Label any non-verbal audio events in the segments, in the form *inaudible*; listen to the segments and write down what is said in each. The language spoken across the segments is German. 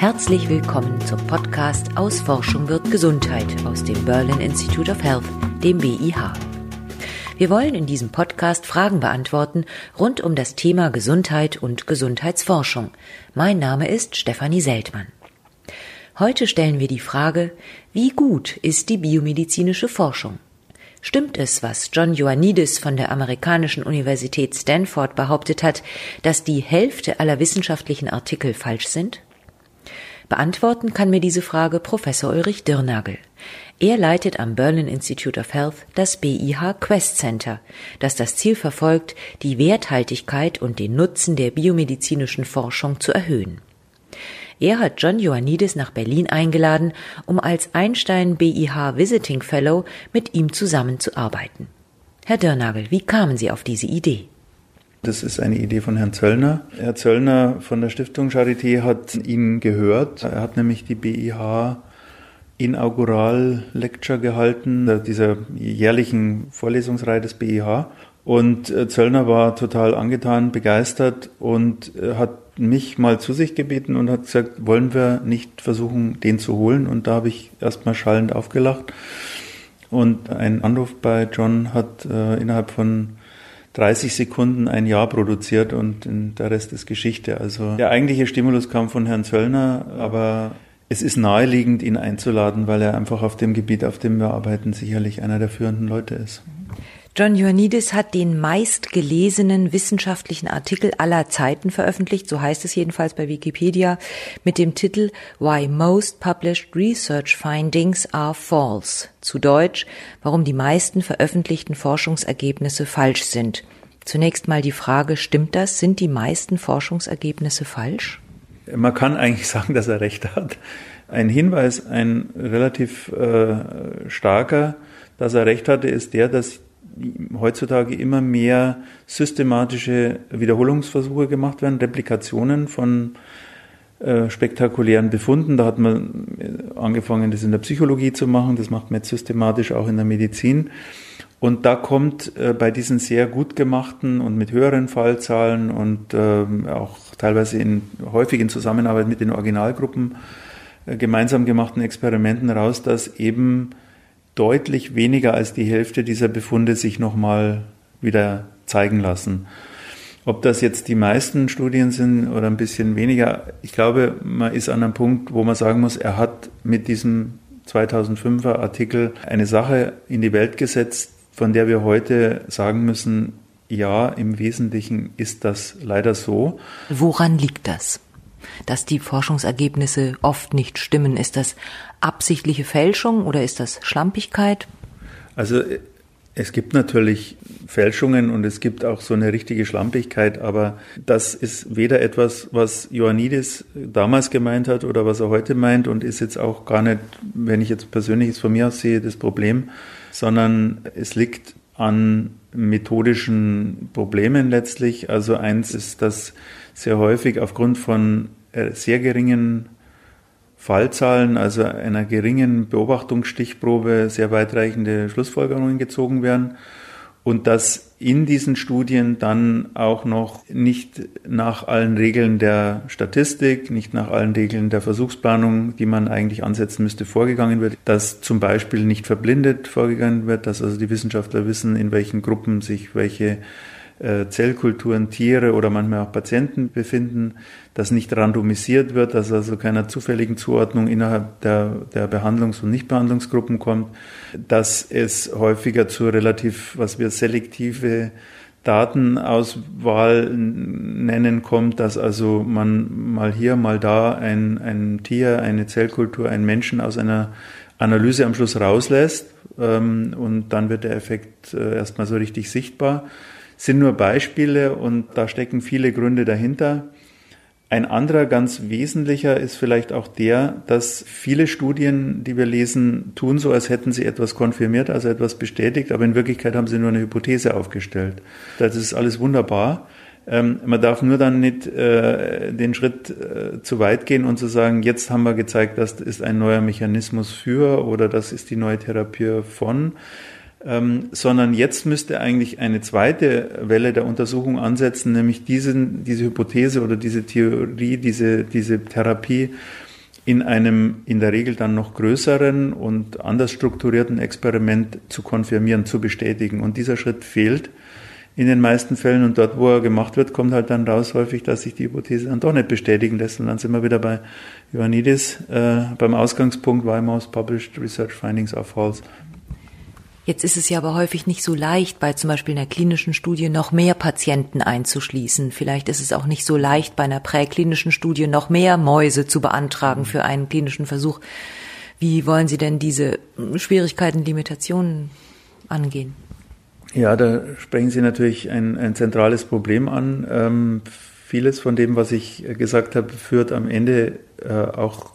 Herzlich willkommen zum Podcast Aus Forschung wird Gesundheit aus dem Berlin Institute of Health, dem BIH. Wir wollen in diesem Podcast Fragen beantworten rund um das Thema Gesundheit und Gesundheitsforschung. Mein Name ist Stefanie Seltmann. Heute stellen wir die Frage, wie gut ist die biomedizinische Forschung? Stimmt es, was John Ioannidis von der amerikanischen Universität Stanford behauptet hat, dass die Hälfte aller wissenschaftlichen Artikel falsch sind? Beantworten kann mir diese Frage Professor Ulrich Dirnagel. Er leitet am Berlin Institute of Health das BIH Quest Center, das das Ziel verfolgt, die Werthaltigkeit und den Nutzen der biomedizinischen Forschung zu erhöhen. Er hat John Ioannidis nach Berlin eingeladen, um als Einstein BIH Visiting Fellow mit ihm zusammenzuarbeiten. Herr Dirnagel, wie kamen Sie auf diese Idee? Das ist eine Idee von Herrn Zöllner. Herr Zöllner von der Stiftung Charité hat ihn gehört. Er hat nämlich die BIH Inaugural Lecture gehalten, dieser jährlichen Vorlesungsreihe des BIH. Und äh, Zöllner war total angetan, begeistert und äh, hat mich mal zu sich gebeten und hat gesagt, wollen wir nicht versuchen, den zu holen? Und da habe ich erstmal schallend aufgelacht. Und ein Anruf bei John hat äh, innerhalb von 30 Sekunden ein Jahr produziert und der Rest ist Geschichte. Also der eigentliche Stimulus kam von Herrn Zöllner, aber es ist naheliegend, ihn einzuladen, weil er einfach auf dem Gebiet, auf dem wir arbeiten, sicherlich einer der führenden Leute ist. John Ioannidis hat den meistgelesenen wissenschaftlichen Artikel aller Zeiten veröffentlicht, so heißt es jedenfalls bei Wikipedia, mit dem Titel Why Most Published Research Findings Are False. Zu Deutsch, warum die meisten veröffentlichten Forschungsergebnisse falsch sind. Zunächst mal die Frage, stimmt das? Sind die meisten Forschungsergebnisse falsch? Man kann eigentlich *laughs* sagen, dass er recht hat. Ein Hinweis, ein relativ äh, starker, dass er recht hatte, ist der, dass heutzutage immer mehr systematische Wiederholungsversuche gemacht werden, Replikationen von äh, spektakulären Befunden. Da hat man äh, angefangen, das in der Psychologie zu machen, das macht man jetzt systematisch auch in der Medizin. Und da kommt äh, bei diesen sehr gut gemachten und mit höheren Fallzahlen und ähm, auch teilweise in, häufig in Zusammenarbeit mit den Originalgruppen gemeinsam gemachten Experimenten raus, dass eben deutlich weniger als die Hälfte dieser Befunde sich nochmal wieder zeigen lassen. Ob das jetzt die meisten Studien sind oder ein bisschen weniger, ich glaube, man ist an einem Punkt, wo man sagen muss, er hat mit diesem 2005er Artikel eine Sache in die Welt gesetzt, von der wir heute sagen müssen, ja, im Wesentlichen ist das leider so. Woran liegt das? Dass die Forschungsergebnisse oft nicht stimmen. Ist das absichtliche Fälschung oder ist das Schlampigkeit? Also es gibt natürlich Fälschungen und es gibt auch so eine richtige Schlampigkeit, aber das ist weder etwas, was Ioannidis damals gemeint hat oder was er heute meint und ist jetzt auch gar nicht, wenn ich jetzt persönlich von mir aus sehe, das Problem, sondern es liegt an methodischen Problemen letztlich. Also eins ist, dass sehr häufig aufgrund von äh, sehr geringen Fallzahlen, also einer geringen Beobachtungsstichprobe, sehr weitreichende Schlussfolgerungen gezogen werden und dass in diesen Studien dann auch noch nicht nach allen Regeln der Statistik, nicht nach allen Regeln der Versuchsplanung, die man eigentlich ansetzen müsste, vorgegangen wird, dass zum Beispiel nicht verblindet vorgegangen wird, dass also die Wissenschaftler wissen, in welchen Gruppen sich welche Zellkulturen, Tiere oder manchmal auch Patienten befinden, dass nicht randomisiert wird, dass also keiner zufälligen Zuordnung innerhalb der, der Behandlungs- und Nichtbehandlungsgruppen kommt, dass es häufiger zu relativ, was wir selektive Datenauswahl nennen kommt, dass also man mal hier, mal da ein, ein Tier, eine Zellkultur, einen Menschen aus einer Analyse am Schluss rauslässt ähm, und dann wird der Effekt äh, erstmal so richtig sichtbar sind nur Beispiele und da stecken viele Gründe dahinter. Ein anderer ganz wesentlicher ist vielleicht auch der, dass viele Studien, die wir lesen, tun so, als hätten sie etwas konfirmiert, also etwas bestätigt, aber in Wirklichkeit haben sie nur eine Hypothese aufgestellt. Das ist alles wunderbar. Ähm, man darf nur dann nicht äh, den Schritt äh, zu weit gehen und zu sagen, jetzt haben wir gezeigt, das ist ein neuer Mechanismus für oder das ist die neue Therapie von, ähm, sondern jetzt müsste eigentlich eine zweite Welle der Untersuchung ansetzen, nämlich diesen, diese Hypothese oder diese Theorie, diese, diese Therapie in einem in der Regel dann noch größeren und anders strukturierten Experiment zu konfirmieren, zu bestätigen. Und dieser Schritt fehlt in den meisten Fällen. Und dort, wo er gemacht wird, kommt halt dann raus häufig, dass sich die Hypothese dann doch nicht bestätigen lässt. Und dann sind wir wieder bei Ioannidis. Äh, beim Ausgangspunkt why most published research findings are false. Jetzt ist es ja aber häufig nicht so leicht, bei zum Beispiel einer klinischen Studie noch mehr Patienten einzuschließen. Vielleicht ist es auch nicht so leicht, bei einer präklinischen Studie noch mehr Mäuse zu beantragen für einen klinischen Versuch. Wie wollen Sie denn diese Schwierigkeiten, Limitationen angehen? Ja, da sprechen Sie natürlich ein, ein zentrales Problem an. Ähm, vieles von dem, was ich gesagt habe, führt am Ende äh, auch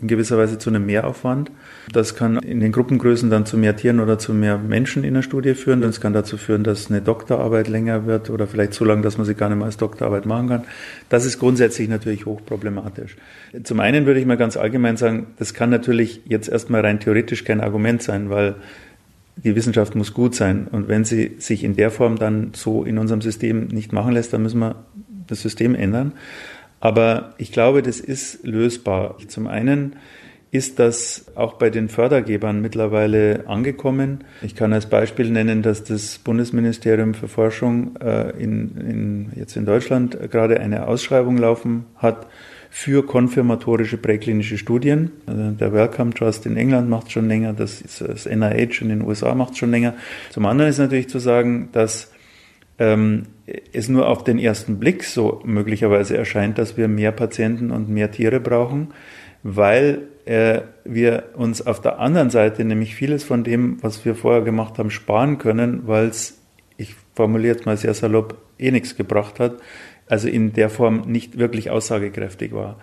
in gewisser Weise zu einem Mehraufwand. Das kann in den Gruppengrößen dann zu mehr Tieren oder zu mehr Menschen in der Studie führen. Das kann dazu führen, dass eine Doktorarbeit länger wird oder vielleicht so lang, dass man sie gar nicht mehr als Doktorarbeit machen kann. Das ist grundsätzlich natürlich hochproblematisch. Zum einen würde ich mal ganz allgemein sagen, das kann natürlich jetzt erstmal rein theoretisch kein Argument sein, weil die Wissenschaft muss gut sein. Und wenn sie sich in der Form dann so in unserem System nicht machen lässt, dann müssen wir das System ändern. Aber ich glaube, das ist lösbar. Zum einen ist das auch bei den Fördergebern mittlerweile angekommen. Ich kann als Beispiel nennen, dass das Bundesministerium für Forschung äh, in, in, jetzt in Deutschland gerade eine Ausschreibung laufen hat für konfirmatorische präklinische Studien. Also der Wellcome Trust in England macht schon länger, das, das NIH in den USA macht schon länger. Zum anderen ist natürlich zu sagen, dass ähm, es nur auf den ersten Blick so möglicherweise erscheint, dass wir mehr Patienten und mehr Tiere brauchen, weil äh, wir uns auf der anderen Seite nämlich vieles von dem, was wir vorher gemacht haben, sparen können, weil es, ich formuliere es mal sehr salopp, eh nichts gebracht hat, also in der Form nicht wirklich aussagekräftig war.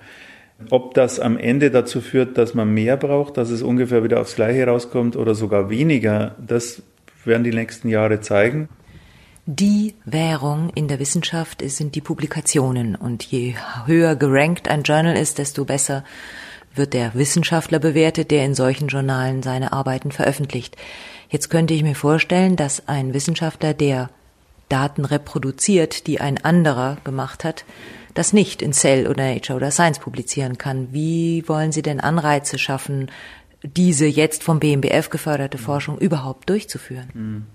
Ob das am Ende dazu führt, dass man mehr braucht, dass es ungefähr wieder aufs Gleiche rauskommt oder sogar weniger, das werden die nächsten Jahre zeigen. Die Währung in der Wissenschaft sind die Publikationen. Und je höher gerankt ein Journal ist, desto besser wird der Wissenschaftler bewertet, der in solchen Journalen seine Arbeiten veröffentlicht. Jetzt könnte ich mir vorstellen, dass ein Wissenschaftler, der Daten reproduziert, die ein anderer gemacht hat, das nicht in Cell oder Nature oder Science publizieren kann. Wie wollen Sie denn Anreize schaffen, diese jetzt vom BMBF geförderte Forschung überhaupt durchzuführen?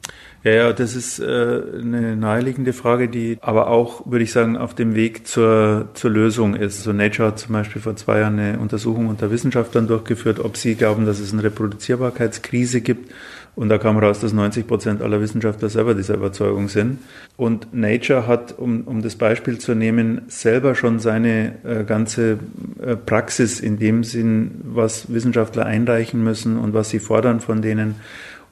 Ja, ja, das ist äh, eine naheliegende Frage, die aber auch, würde ich sagen, auf dem Weg zur, zur Lösung ist. So Nature hat zum Beispiel vor zwei Jahren eine Untersuchung unter Wissenschaftlern durchgeführt, ob sie glauben, dass es eine Reproduzierbarkeitskrise gibt. Und da kam raus, dass 90 Prozent aller Wissenschaftler selber dieser Überzeugung sind. Und Nature hat, um, um das Beispiel zu nehmen, selber schon seine äh, ganze äh, Praxis in dem Sinn, was Wissenschaftler einreichen müssen und was sie fordern von denen,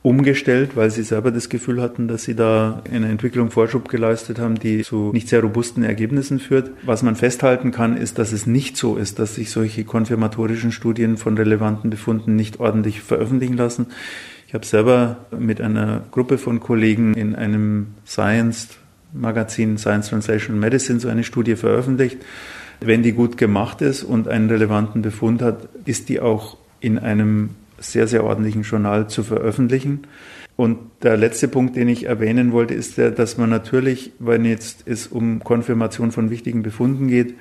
umgestellt, weil sie selber das Gefühl hatten, dass sie da eine Entwicklung Vorschub geleistet haben, die zu nicht sehr robusten Ergebnissen führt. Was man festhalten kann, ist, dass es nicht so ist, dass sich solche konfirmatorischen Studien von relevanten Befunden nicht ordentlich veröffentlichen lassen. Ich habe selber mit einer Gruppe von Kollegen in einem Science Magazin Science Translational Medicine so eine Studie veröffentlicht. Wenn die gut gemacht ist und einen relevanten Befund hat, ist die auch in einem sehr, sehr ordentlichen Journal zu veröffentlichen. Und der letzte Punkt, den ich erwähnen wollte, ist der, dass man natürlich, wenn jetzt es um Konfirmation von wichtigen Befunden geht,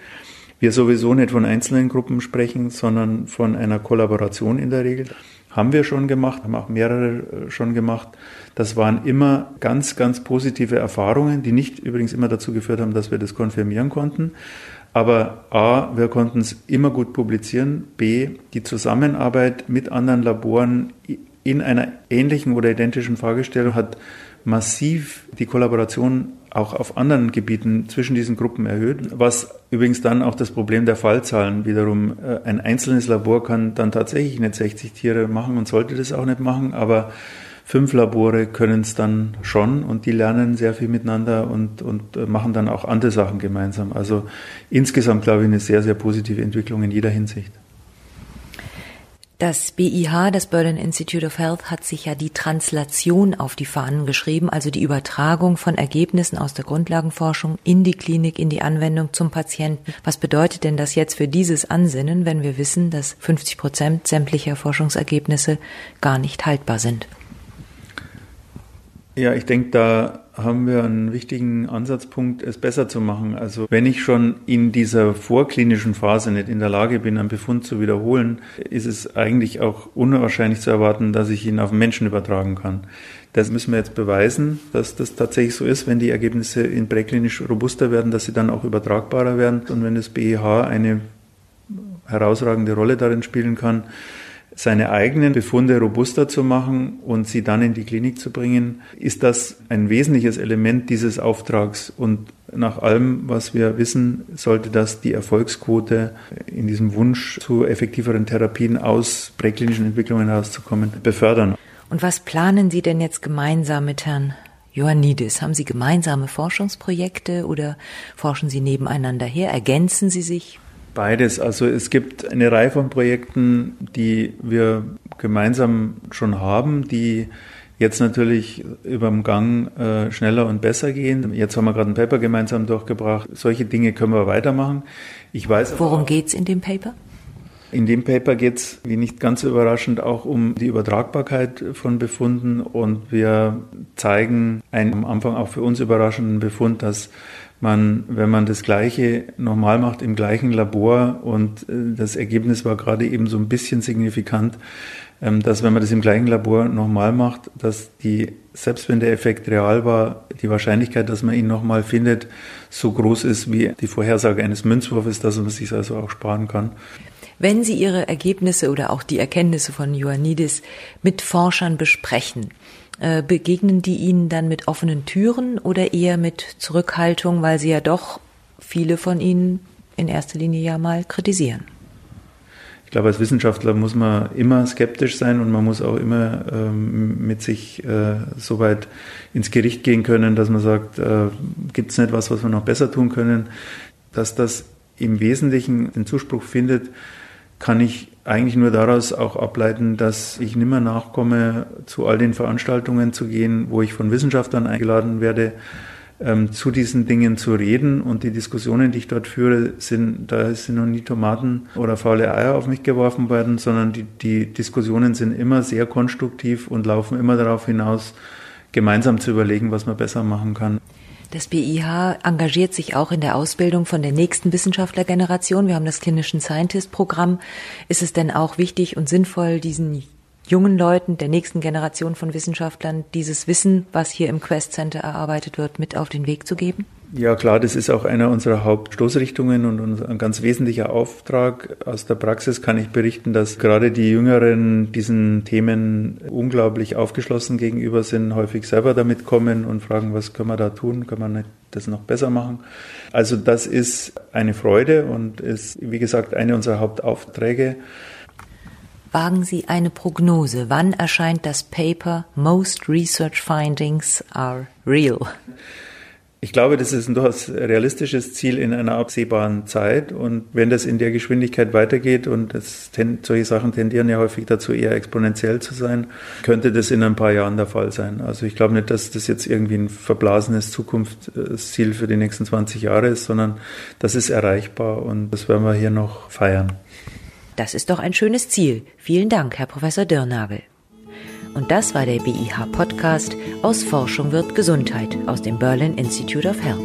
wir sowieso nicht von einzelnen Gruppen sprechen, sondern von einer Kollaboration in der Regel. Haben wir schon gemacht, haben auch mehrere äh, schon gemacht. Das waren immer ganz, ganz positive Erfahrungen, die nicht übrigens immer dazu geführt haben, dass wir das konfirmieren konnten. Aber A, wir konnten es immer gut publizieren. B, die Zusammenarbeit mit anderen Laboren in einer ähnlichen oder identischen Fragestellung hat massiv die Kollaboration auch auf anderen Gebieten zwischen diesen Gruppen erhöht, was übrigens dann auch das Problem der Fallzahlen wiederum, äh, ein einzelnes Labor kann dann tatsächlich nicht 60 Tiere machen und sollte das auch nicht machen, aber Fünf Labore können es dann schon und die lernen sehr viel miteinander und, und äh, machen dann auch andere Sachen gemeinsam. Also insgesamt glaube ich eine sehr, sehr positive Entwicklung in jeder Hinsicht. Das BIH, das Berlin Institute of Health, hat sich ja die Translation auf die Fahnen geschrieben, also die Übertragung von Ergebnissen aus der Grundlagenforschung in die Klinik, in die Anwendung zum Patienten. Was bedeutet denn das jetzt für dieses Ansinnen, wenn wir wissen, dass 50 Prozent sämtlicher Forschungsergebnisse gar nicht haltbar sind? Ja, ich denke, da haben wir einen wichtigen Ansatzpunkt, es besser zu machen. Also wenn ich schon in dieser vorklinischen Phase nicht in der Lage bin, einen Befund zu wiederholen, ist es eigentlich auch unwahrscheinlich zu erwarten, dass ich ihn auf Menschen übertragen kann. Das müssen wir jetzt beweisen, dass das tatsächlich so ist, wenn die Ergebnisse in präklinisch robuster werden, dass sie dann auch übertragbarer werden. Und wenn das BEH eine herausragende Rolle darin spielen kann, seine eigenen Befunde robuster zu machen und sie dann in die Klinik zu bringen, ist das ein wesentliches Element dieses Auftrags. Und nach allem, was wir wissen, sollte das die Erfolgsquote in diesem Wunsch zu effektiveren Therapien aus präklinischen Entwicklungen herauszukommen, befördern. Und was planen Sie denn jetzt gemeinsam mit Herrn Ioannidis? Haben Sie gemeinsame Forschungsprojekte oder forschen Sie nebeneinander her? Ergänzen Sie sich? Beides. Also es gibt eine Reihe von Projekten, die wir gemeinsam schon haben, die jetzt natürlich über den Gang äh, schneller und besser gehen. Jetzt haben wir gerade ein Paper gemeinsam durchgebracht. Solche Dinge können wir weitermachen. Ich weiß. Worum geht es in dem Paper? In dem Paper geht es, wie nicht ganz überraschend, auch um die Übertragbarkeit von Befunden und wir zeigen einen am Anfang auch für uns überraschenden Befund, dass man, wenn man das Gleiche nochmal macht im gleichen Labor und äh, das Ergebnis war gerade eben so ein bisschen signifikant, ähm, dass wenn man das im gleichen Labor nochmal macht, dass die, selbst wenn der Effekt real war, die Wahrscheinlichkeit, dass man ihn nochmal findet, so groß ist wie die Vorhersage eines Münzwurfes, dass man sich also auch sparen kann. Wenn Sie Ihre Ergebnisse oder auch die Erkenntnisse von Ioannidis mit Forschern besprechen, äh, begegnen die Ihnen dann mit offenen Türen oder eher mit Zurückhaltung, weil Sie ja doch viele von Ihnen in erster Linie ja mal kritisieren? Ich glaube, als Wissenschaftler muss man immer skeptisch sein und man muss auch immer ähm, mit sich äh, so weit ins Gericht gehen können, dass man sagt, äh, gibt es nicht was, was wir noch besser tun können. Dass das im Wesentlichen den Zuspruch findet, kann ich eigentlich nur daraus auch ableiten, dass ich nimmer nachkomme, zu all den Veranstaltungen zu gehen, wo ich von Wissenschaftlern eingeladen werde, ähm, zu diesen Dingen zu reden. Und die Diskussionen, die ich dort führe, sind, da sind noch nie Tomaten oder faule Eier auf mich geworfen worden, sondern die, die Diskussionen sind immer sehr konstruktiv und laufen immer darauf hinaus, gemeinsam zu überlegen, was man besser machen kann. Das BIH engagiert sich auch in der Ausbildung von der nächsten Wissenschaftlergeneration. Wir haben das Clinician Scientist Programm. Ist es denn auch wichtig und sinnvoll, diesen jungen Leuten der nächsten Generation von Wissenschaftlern dieses Wissen, was hier im Quest Center erarbeitet wird, mit auf den Weg zu geben? Ja, klar, das ist auch einer unserer Hauptstoßrichtungen und ein ganz wesentlicher Auftrag. Aus der Praxis kann ich berichten, dass gerade die Jüngeren diesen Themen unglaublich aufgeschlossen gegenüber sind, häufig selber damit kommen und fragen, was können wir da tun? Kann man das noch besser machen? Also das ist eine Freude und ist, wie gesagt, eine unserer Hauptaufträge. Wagen Sie eine Prognose. Wann erscheint das Paper Most Research Findings are Real? Ich glaube, das ist ein durchaus realistisches Ziel in einer absehbaren Zeit. Und wenn das in der Geschwindigkeit weitergeht, und das, solche Sachen tendieren ja häufig dazu, eher exponentiell zu sein, könnte das in ein paar Jahren der Fall sein. Also ich glaube nicht, dass das jetzt irgendwie ein verblasenes Zukunftsziel für die nächsten 20 Jahre ist, sondern das ist erreichbar und das werden wir hier noch feiern. Das ist doch ein schönes Ziel. Vielen Dank, Herr Professor Dirnagel. Und das war der BIH Podcast aus Forschung wird Gesundheit aus dem Berlin Institute of Health.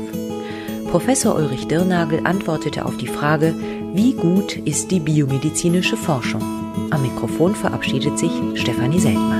Professor Ulrich Dirnagel antwortete auf die Frage, wie gut ist die biomedizinische Forschung? Am Mikrofon verabschiedet sich Stefanie Seltmann.